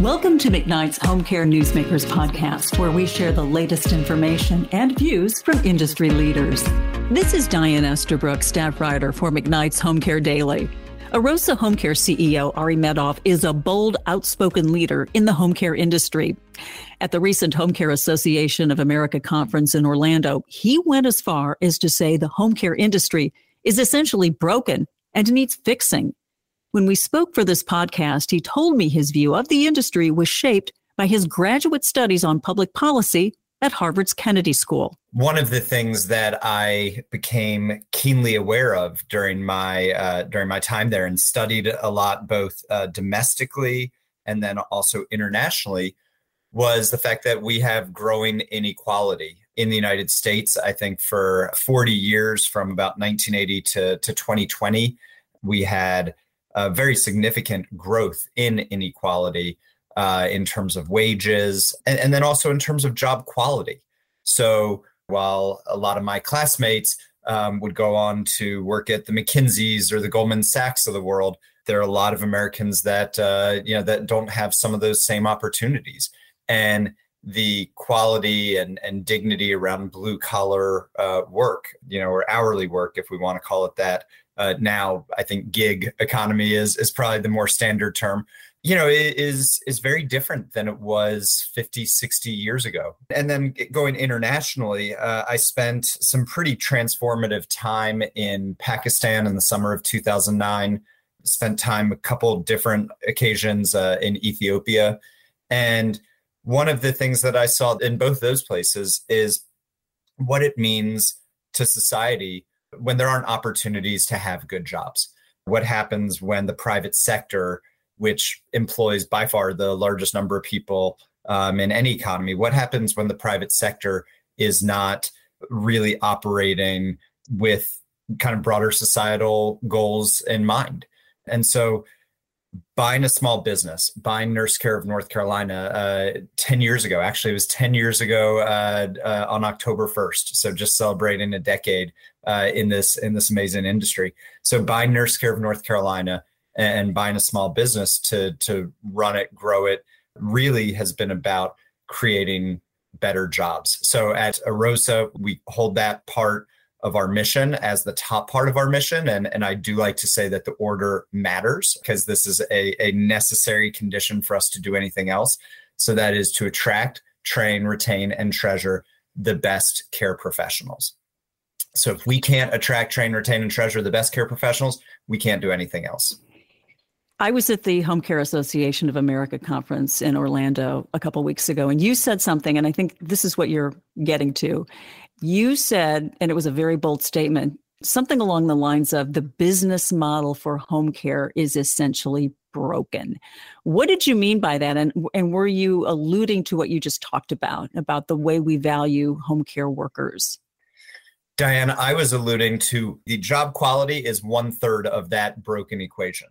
Welcome to McKnight's Home Care Newsmakers podcast, where we share the latest information and views from industry leaders. This is Diane Eastabrook, staff writer for McKnight's Home Care Daily. Arosa Home Care CEO Ari Medoff is a bold, outspoken leader in the home care industry. At the recent Home Care Association of America conference in Orlando, he went as far as to say the home care industry is essentially broken and needs fixing. When we spoke for this podcast, he told me his view of the industry was shaped by his graduate studies on public policy at Harvard's Kennedy School. One of the things that I became keenly aware of during my uh, during my time there and studied a lot, both uh, domestically and then also internationally, was the fact that we have growing inequality in the United States. I think for 40 years, from about 1980 to, to 2020, we had a very significant growth in inequality uh, in terms of wages and, and then also in terms of job quality. So while a lot of my classmates um, would go on to work at the McKinseys or the Goldman Sachs of the world, there are a lot of Americans that uh, you know that don't have some of those same opportunities, and the quality and, and dignity around blue collar uh, work, you know, or hourly work, if we want to call it that. Uh, now, I think gig economy is is probably the more standard term. You know is is very different than it was 50 60 years ago. And then going internationally uh, i spent some pretty transformative time in pakistan in the summer of 2009 spent time a couple different occasions uh, in ethiopia. And one of the things that i saw in both those places is what it means to society when there aren't opportunities to have good jobs what happens when the private sector which employs by far the largest number of people um, in any economy. What happens when the private sector is not really operating with kind of broader societal goals in mind? And so, buying a small business, buying Nurse Care of North Carolina uh, 10 years ago, actually, it was 10 years ago uh, uh, on October 1st. So, just celebrating a decade uh, in this in this amazing industry. So, buying Nurse Care of North Carolina and buying a small business to to run it, grow it, really has been about creating better jobs. So at Arosa, we hold that part of our mission as the top part of our mission. And, and I do like to say that the order matters because this is a, a necessary condition for us to do anything else. So that is to attract, train, retain, and treasure the best care professionals. So if we can't attract, train, retain, and treasure the best care professionals, we can't do anything else. I was at the Home Care Association of America conference in Orlando a couple weeks ago, and you said something, and I think this is what you're getting to. You said, and it was a very bold statement, something along the lines of the business model for home care is essentially broken. What did you mean by that? And, and were you alluding to what you just talked about, about the way we value home care workers? Diane, I was alluding to the job quality is one third of that broken equation.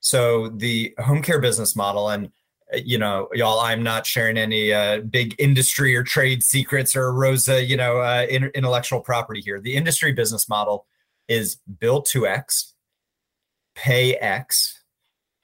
So the home care business model, and you know, y'all, I'm not sharing any uh, big industry or trade secrets or Rosa, you know, uh, in, intellectual property here. The industry business model is build to X, pay X,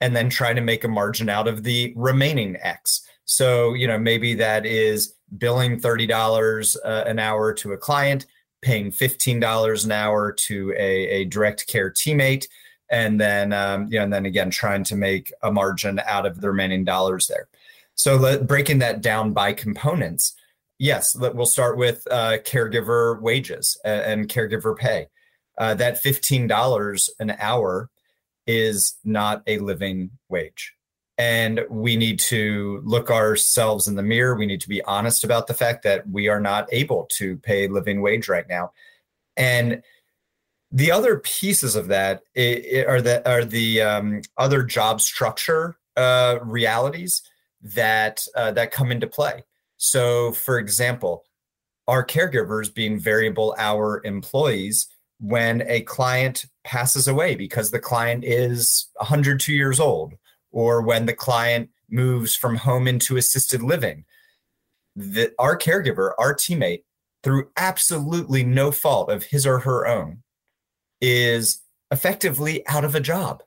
and then try to make a margin out of the remaining X. So, you know, maybe that is billing $30 uh, an hour to a client, paying $15 an hour to a, a direct care teammate, and then um, you know, and then again trying to make a margin out of the remaining dollars there. So let, breaking that down by components, yes, let, we'll start with uh, caregiver wages and, and caregiver pay. Uh, that fifteen dollars an hour is not a living wage. And we need to look ourselves in the mirror. We need to be honest about the fact that we are not able to pay living wage right now. And the other pieces of that are the are the um, other job structure uh, realities that uh, that come into play. So, for example, our caregivers being variable hour employees when a client passes away because the client is 102 years old, or when the client moves from home into assisted living. That our caregiver, our teammate, through absolutely no fault of his or her own, is effectively out of a job.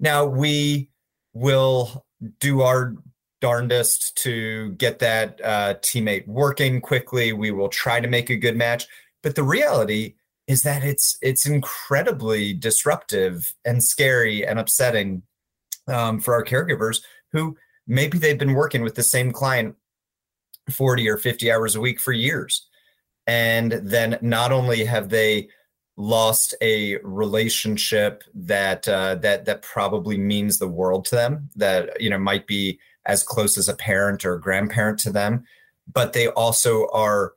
Now, we will do our darndest to get that uh, teammate working quickly. We will try to make a good match. But the reality is that it's it's incredibly disruptive and scary and upsetting um, for our caregivers who maybe they've been working with the same client 40 or 50 hours a week for years and then not only have they lost a relationship that uh, that that probably means the world to them that you know might be as close as a parent or a grandparent to them but they also are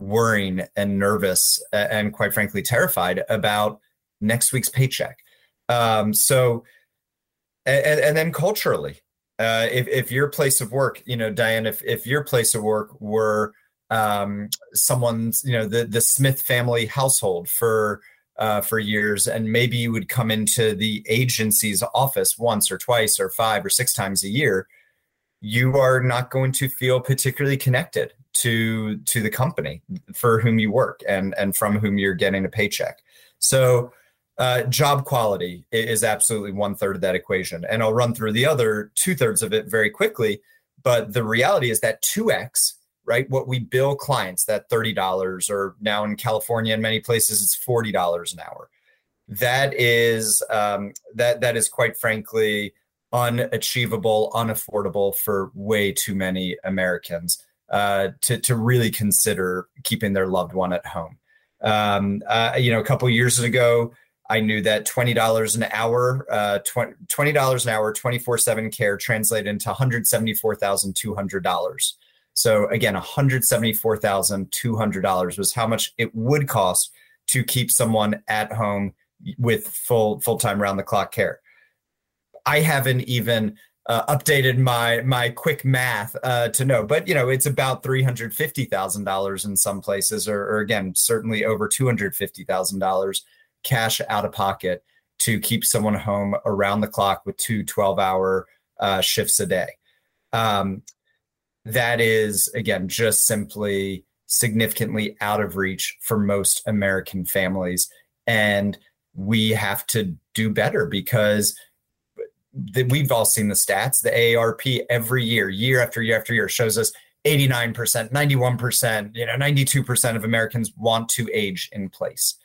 worrying and nervous and quite frankly terrified about next week's paycheck. Um, so and, and then culturally uh, if, if your place of work you know diane if, if your place of work were um, someone's, you know, the the Smith family household for uh, for years, and maybe you would come into the agency's office once or twice or five or six times a year. You are not going to feel particularly connected to to the company for whom you work and and from whom you're getting a paycheck. So. Uh, job quality is absolutely one third of that equation. And I'll run through the other two thirds of it very quickly. But the reality is that 2x right? What we bill clients, that $30, or now in California, in many places, it's $40 an hour. That is um, that that is quite frankly unachievable, unaffordable for way too many Americans uh, to to really consider keeping their loved one at home. Um, uh, you know, a couple years ago, I knew that twenty dollars an hour, uh, twenty dollars an hour, twenty four seven care translated into one hundred seventy four thousand two hundred dollars so again, $174,200 was how much it would cost to keep someone at home with full full-time round the clock care. I haven't even uh, updated my my quick math uh, to know, but you know it's about three hundred fifty thousand dollars in some places, or, or again certainly over two hundred fifty thousand dollars cash out of pocket to keep someone home around the clock with two 12 hour uh, shifts a day. Um, that is again just simply significantly out of reach for most American families. And we have to do better because the, we've all seen the stats. The AARP every year year after year after year shows us 89% 91% you know 92% of Americans want to age in place.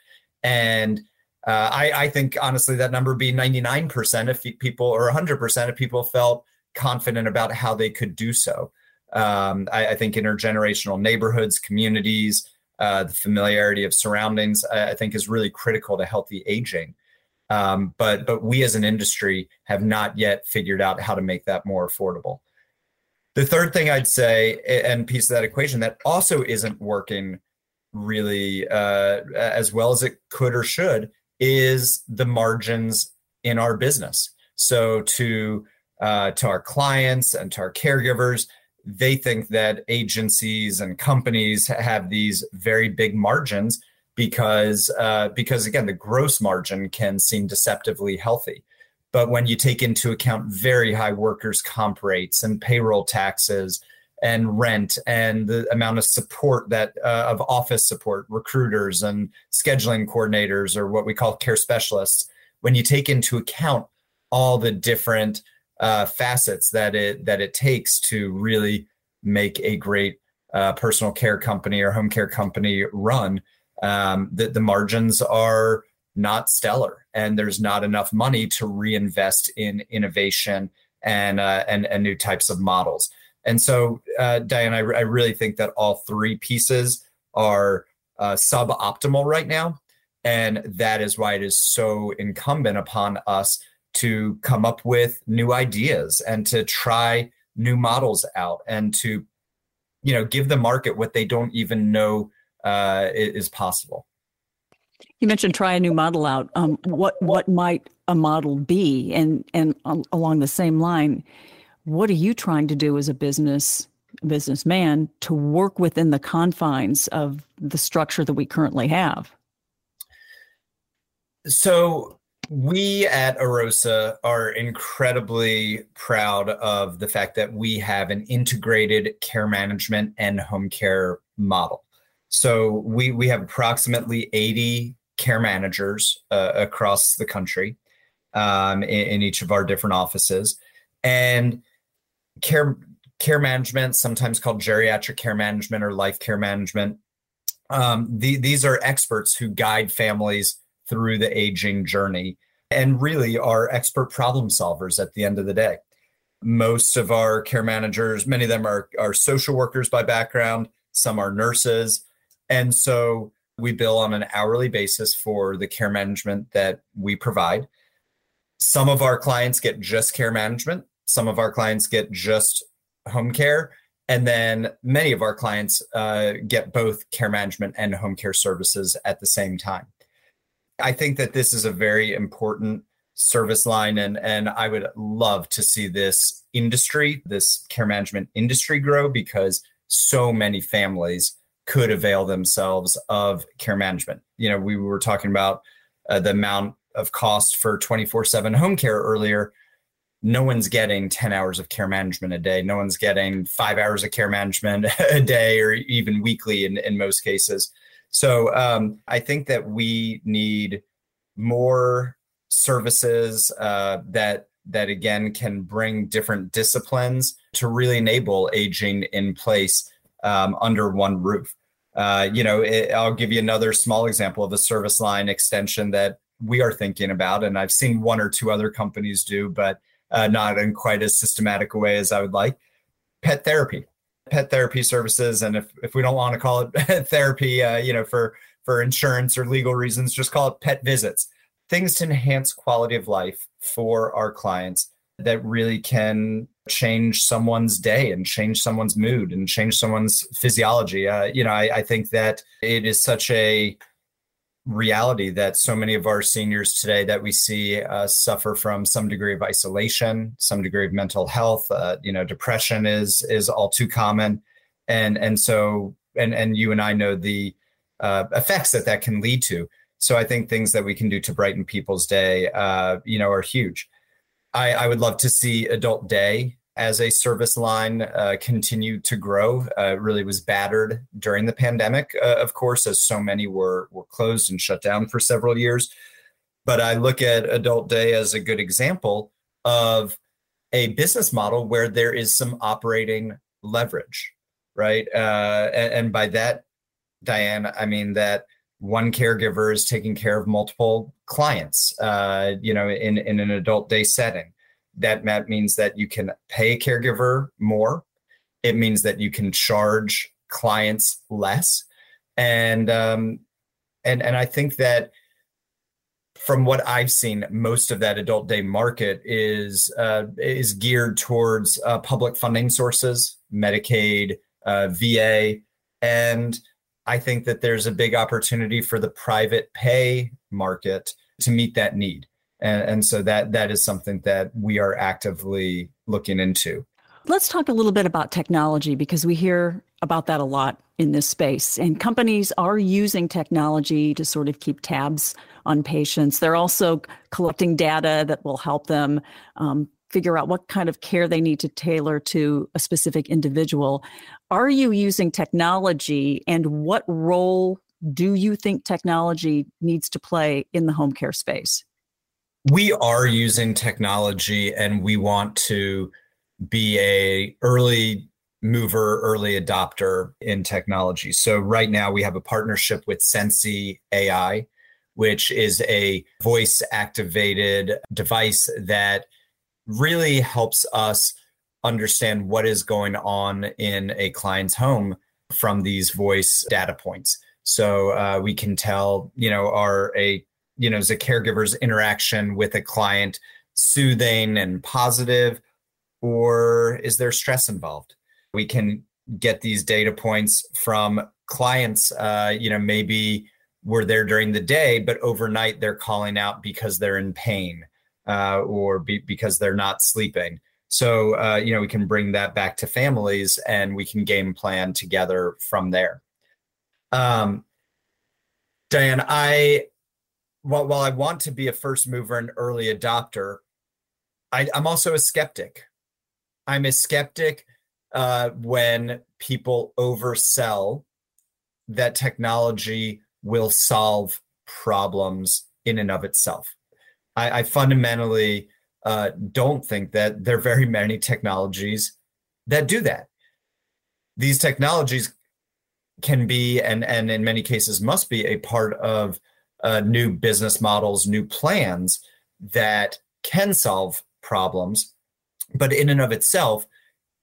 And uh, I, I think honestly that number would be 99% if people or 100% if people felt confident about how they could do so um, I, I, think intergenerational neighborhoods, communities, uh, the familiarity of surroundings, I, I, think is really critical to healthy aging. Um, but but we as an industry have not yet figured out how to make that more affordable. The third thing I'd say, and piece of that equation that also isn't working really uh, as well as it could or should, is the margins in our business. So to uh, to our clients and to our caregivers, they think that agencies and companies have these very big margins because uh, because again the gross margin can seem deceptively healthy. But when you take into account very high workers comp rates and payroll taxes and rent and the amount of support that uh, of office support recruiters and scheduling coordinators or what we call care specialists when you take into account all the different uh, facets that it that it takes to really make a great uh, personal care company or home care company run. Um, the, the margins are not stellar, and there's not enough money to reinvest in innovation and uh, and, and new types of models. And so, uh, Diane, I, I really think that all three pieces are uh, suboptimal right now. And that is why it is so incumbent upon us to come up with new ideas and to try new models out and to you know give the market what they don't even know uh, is possible. You mentioned try a new model out. Um, what what might a model be? And and along the same line what are you trying to do as a business businessman to work within the confines of the structure that we currently have? So we at Arosa are incredibly proud of the fact that we have an integrated care management and home care model. So we we have approximately 80 care managers uh, across the country um, in, in, each of our different offices, and care care management, sometimes called geriatric care management or life care management. Um, the, these are experts who guide families through the aging journey and really are expert problem solvers at the end of the day. Most of our care managers, many of them are, are social workers by background, some are nurses. And so we bill on an hourly basis for the care management that we provide. Some of our clients get just care management, some of our clients get just home care. And then many of our clients uh, get both care management and home care services at the same time. I think that this is a very important service line and and I would love to see this industry, this care management industry grow because so many families could avail themselves of care management. You know, we were talking about uh, the amount of cost for 24/7 home care earlier. No one's getting 10 hours of care management a day. No one's getting 5 hours of care management a day or even weekly in in most cases. So um, I think that we need more services uh, that that again can bring different disciplines to really enable aging in place um, under one roof. Uh, you know, it, I'll give you another small example of a service line extension that we are thinking about, and I've seen one or two other companies do, but uh, not in quite as systematic a way as I would like. Pet therapy pet therapy services and if, if we don't want to call it therapy uh, you know for for insurance or legal reasons just call it pet visits. Things to enhance quality of life for our clients that really can change someone's day and change someone's mood and change someone's physiology. Uh, you know I, I think that it is such a reality that so many of our seniors today that we see uh, suffer from some degree of isolation, some degree of mental health. Uh, you know, depression is is all too common, and and so and and you and I know the uh, effects that that can lead to. So I think things that we can do to brighten people's day, uh, you know, are huge. I, I would love to see Adult Day as a service line uh, continued to grow. Uh, really was battered during the pandemic, uh, of course, as so many were were closed and shut down for several years. But I look at Adult Day as a good example of a business model where there is some operating leverage, right? Uh, and, and by that, Diane, I mean that one caregiver is taking care of multiple clients, uh, you know, in in an adult day setting that means that you can pay a caregiver more. It means that you can charge clients less, and um, and and I think that from what I've seen, most of that adult day market is uh, is geared towards uh, public funding sources, Medicaid, uh, VA, and I think that there's a big opportunity for the private pay market to meet that need and, and so that that is something that we are actively looking into. Let's talk a little bit about technology because we hear about that a lot in this space. And companies are using technology to sort of keep tabs on patients. They're also collecting data that will help them um, figure out what kind of care they need to tailor to a specific individual. Are you using technology and what role do you think technology needs to play in the home care space we are using technology and we want to be a early mover early adopter in technology. So right now we have a partnership with Sensi ai which is a voice activated device that really helps us understand what is going on in a client's home from these voice data points. So uh, we can tell you know are a you know, is a caregiver's interaction with a client soothing and positive, or is there stress involved? We can get these data points from clients. Uh, you know, maybe we're there during the day, but overnight they're calling out because they're in pain uh, or be, because they're not sleeping. So, uh, you know, we can bring that back to families and we can game plan together from there. Um, Diane, I while, while I want to be a first mover and early adopter, I, am also a skeptic. I'm a skeptic uh, when people oversell that technology will solve problems in and of itself. I, I fundamentally uh, don't think that there are very many technologies that do that. These technologies can be and and in many cases must be a part of uh, new business models, new plans that can solve problems. But in and of itself,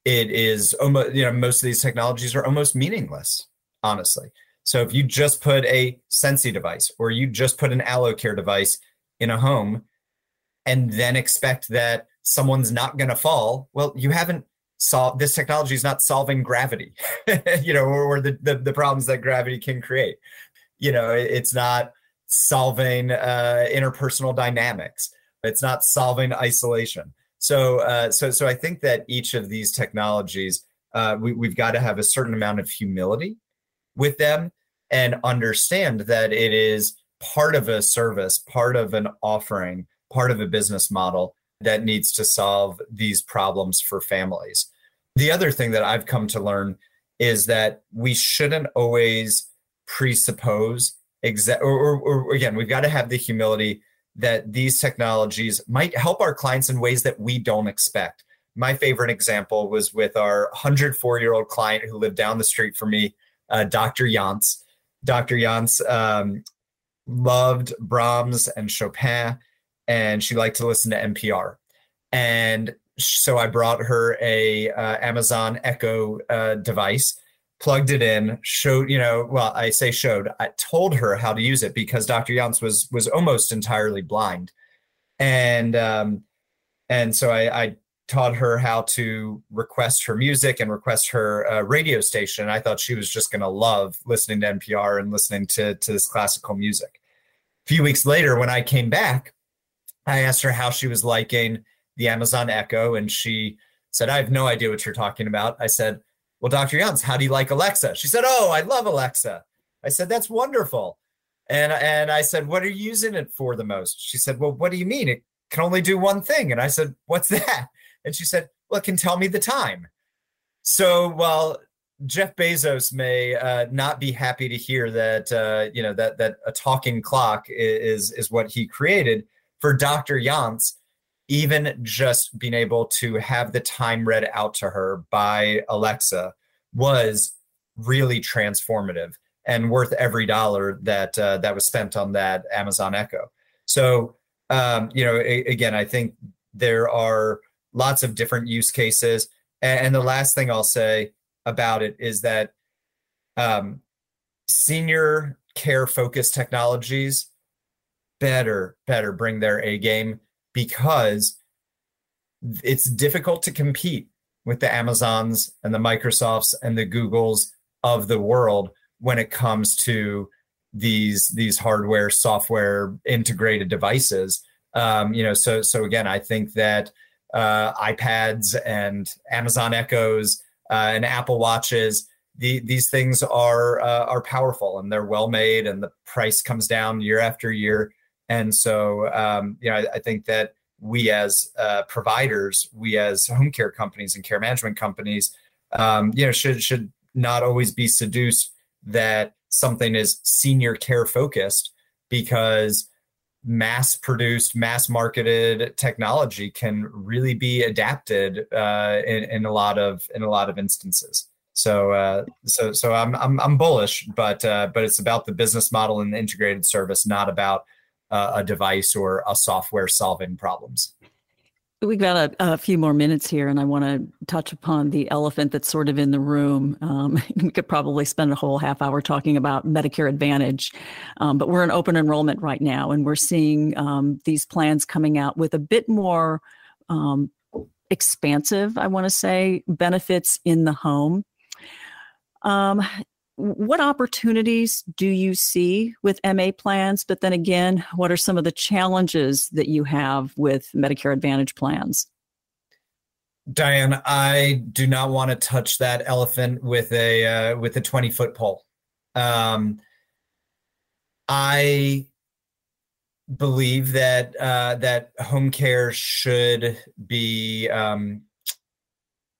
it is almost you know most of these technologies are almost meaningless, honestly. So if you just put a Sensi device or you just put an AlloCare device in a home and then expect that someone's not going to fall, well, you haven't solved this technology is not solving gravity, you know, or, or the, the, the problems that gravity can create. You know, it, it's not solving uh, interpersonal dynamics. It's not solving isolation. So, uh, so, so I think that each of these technologies, uh, we, we've got to have a certain amount of humility with them and understand that it is part of a service, part of an offering, part of a business model that needs to solve these problems for families. The other thing that I've come to learn is that we shouldn't always presuppose exact or, or, or again, we've got to have the humility that these technologies might help our clients in ways that we don't expect. My favorite example was with our 104 year old client who lived down the street from me, uh, Dr. Yance. Dr. Yance um, loved Brahms and Chopin, and she liked to listen to NPR. And so I brought her a uh, Amazon Echo uh, device, plugged it in, showed you know, well, I say showed, I told her how to use it because Dr. Yance was was almost entirely blind, and um, and so I, I taught her how to request her music and request her uh, radio station. I thought she was just going to love listening to NPR and listening to, to this classical music. A few weeks later, when I came back, I asked her how she was liking the Amazon Echo, and she said, I have no idea what you're talking about. I said, Well, Dr. Yance, how do you like Alexa? She said, Oh, I love Alexa. I said, That's wonderful. And, and I said, What are you using it for the most? She said, Well, what do you mean? It can only do one thing. And I said, What's that? And she said, Well, it can tell me the time. So while Jeff Bezos may uh, not be happy to hear that uh, you know that that a talking clock is is what he created for Dr. Yance, even just being able to have the time read out to her by Alexa was really transformative and worth every dollar that uh, that was spent on that Amazon Echo. So um, you know, a- again, I think there are lots of different use cases. And, and the last thing I'll say about it is that um, senior care focused technologies better better bring their A game because it's difficult to compete with the Amazons and the Microsofts and the Googles of the world when it comes to these these hardware software integrated devices um, you know so so again i think that uh, iPads and Amazon Echoes uh, and Apple Watches. The, these things are uh, are powerful and they're well made, and the price comes down year after year. And so, um, you know, I, I, think that we as uh, providers, we as home care companies and care management companies, um, you know, should should not always be seduced that something is senior care focused because mass produced, mass marketed technology can really be adapted uh, in, in, a lot of in a lot of instances. So uh, so so I'm I'm, I'm bullish, but uh, but it's about the business model and the integrated service, not about uh, a device or a software solving problems. We've got a, a, few more minutes here, and I want to touch upon the elephant that's sort of in the room. Um, we could probably spend a whole half hour talking about Medicare Advantage, um, but we're in open enrollment right now, and we're seeing um, these plans coming out with a bit more um, expansive, I want to say, benefits in the home. What opportunities do you see with MA plans? But then again, what are some of the challenges that you have with Medicare Advantage plans? Diane, I do not want to touch that elephant with a uh, with a twenty foot pole. Um, I believe that uh, that home care should be um,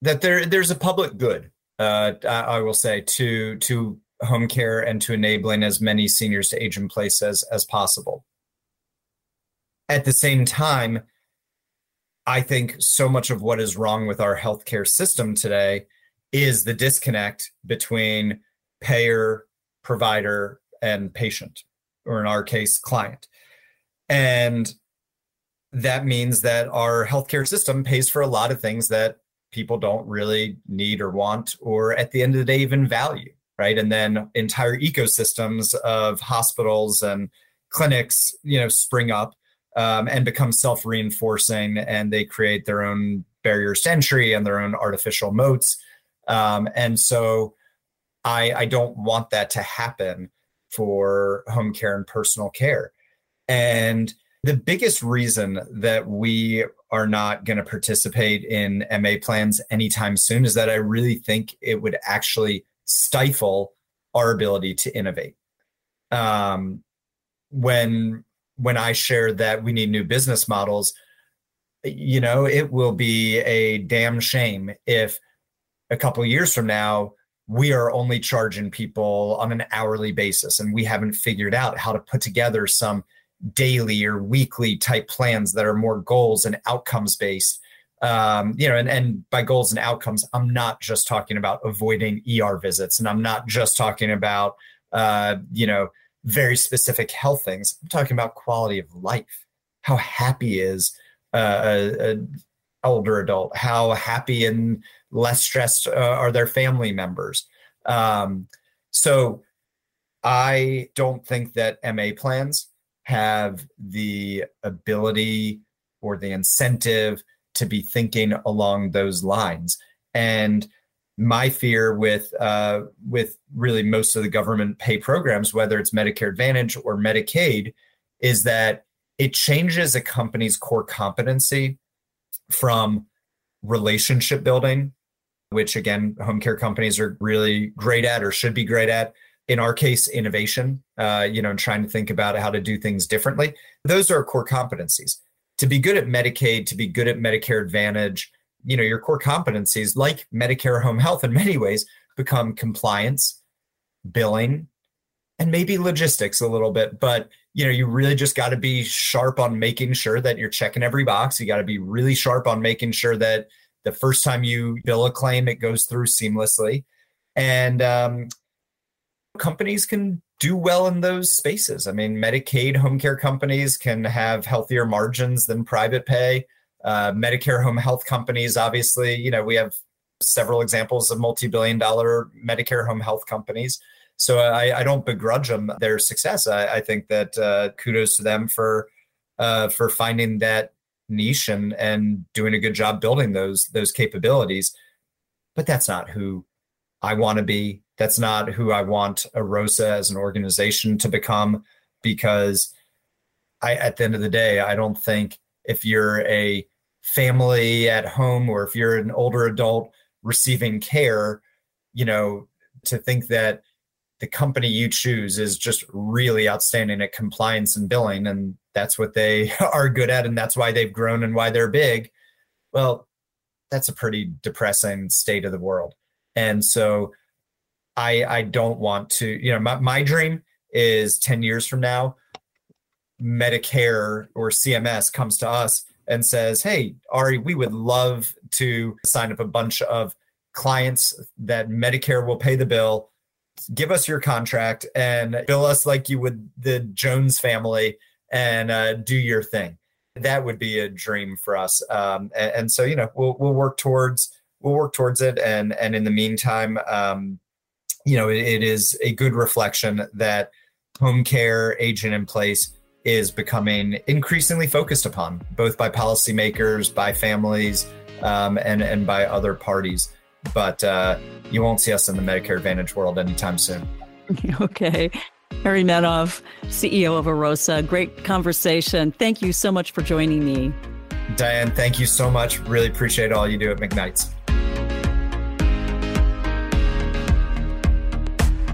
that there there's a public good uh, I will say, to to home care and to enabling as many seniors to age in place as as possible. At the same time, I think so much of what is wrong with our healthcare system today is the disconnect between payer, provider, and patient, or in our case, client. And that means that our healthcare system pays for a lot of things that people don't really need or want, or at the end of the day, even value, right? And then entire ecosystems of hospitals and clinics, you know, spring up um, and become self-reinforcing, and they create their own barriers to entry and their own artificial moats. Um, and so, I, I don't want that to happen for home care and personal care. And the biggest reason that we are not going to participate in MA plans anytime soon is that I really think it would actually stifle our ability to innovate. Um, when when I share that we need new business models, you know, it will be a damn shame if a couple years from now we are only charging people on an hourly basis and we haven't figured out how to put together some daily or weekly type plans that are more goals and outcomes based um, you know and, and by goals and outcomes i'm not just talking about avoiding er visits and i'm not just talking about uh, you know very specific health things. I'm talking about quality of life. How happy is uh, a, older adult? How happy and less stressed uh, are their family members? Um, so I don't think that MA plans have the ability or the incentive to be thinking along those lines. And my fear with uh, with really most of the government pay programs, whether it's Medicare Advantage or Medicaid, is that it changes a company's core competency from relationship building, which again, home care companies are really great at or should be great at. In our case, innovation, uh, you know, and trying to think about how to do things differently. Those are core competencies. To be good at Medicaid, to be good at Medicare Advantage, you know your core competencies like medicare home health in many ways become compliance billing and maybe logistics a little bit but you know you really just got to be sharp on making sure that you're checking every box you got to be really sharp on making sure that the first time you bill a claim it goes through seamlessly and um, companies can do well in those spaces i mean medicaid home care companies can have healthier margins than private pay uh, Medicare home health companies, obviously, you know, we have several examples of multi-billion dollar Medicare home health companies. So I, I don't begrudge them their success. I, I think that uh, kudos to them for uh, for finding that niche and and doing a good job building those those capabilities. But that's not who I want to be. That's not who I want Arosa as an organization to become. Because I, at the end of the day, I don't think if you're a family at home or if you're an older adult receiving care, you know, to think that the company you choose is just really outstanding at compliance and billing and that's what they are good at and that's why they've grown and why they're big well that's a pretty depressing state of the world and so i i don't want to you know my, my dream is 10 years from now medicare or cms comes to us and says, Hey, Ari, we would love to sign up a bunch of clients that Medicare will pay the bill. Give us your contract and bill us like you would the Jones family and uh, do your thing. That would be a dream for us. Um, and, and, so, you know, we'll, we'll work towards, we'll work towards it. And, and in the meantime, um, you know, it, it is a good reflection that home care agent in place is becoming increasingly focused upon, both by policymakers, by families, um, and and by other parties. But uh, you won't see us in the Medicare Advantage world anytime soon. Okay. Ari Medoff, CEO of Arosa. Great conversation. Thank you so much for joining me. Diane, thank you so much. Really appreciate all you do at McKnight's.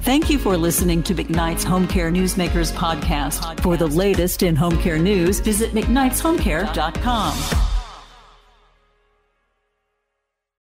Thank you for listening to McKnight's Home Care Newsmakers podcast. For the latest in home care news, visit McKnight'shomecare.com.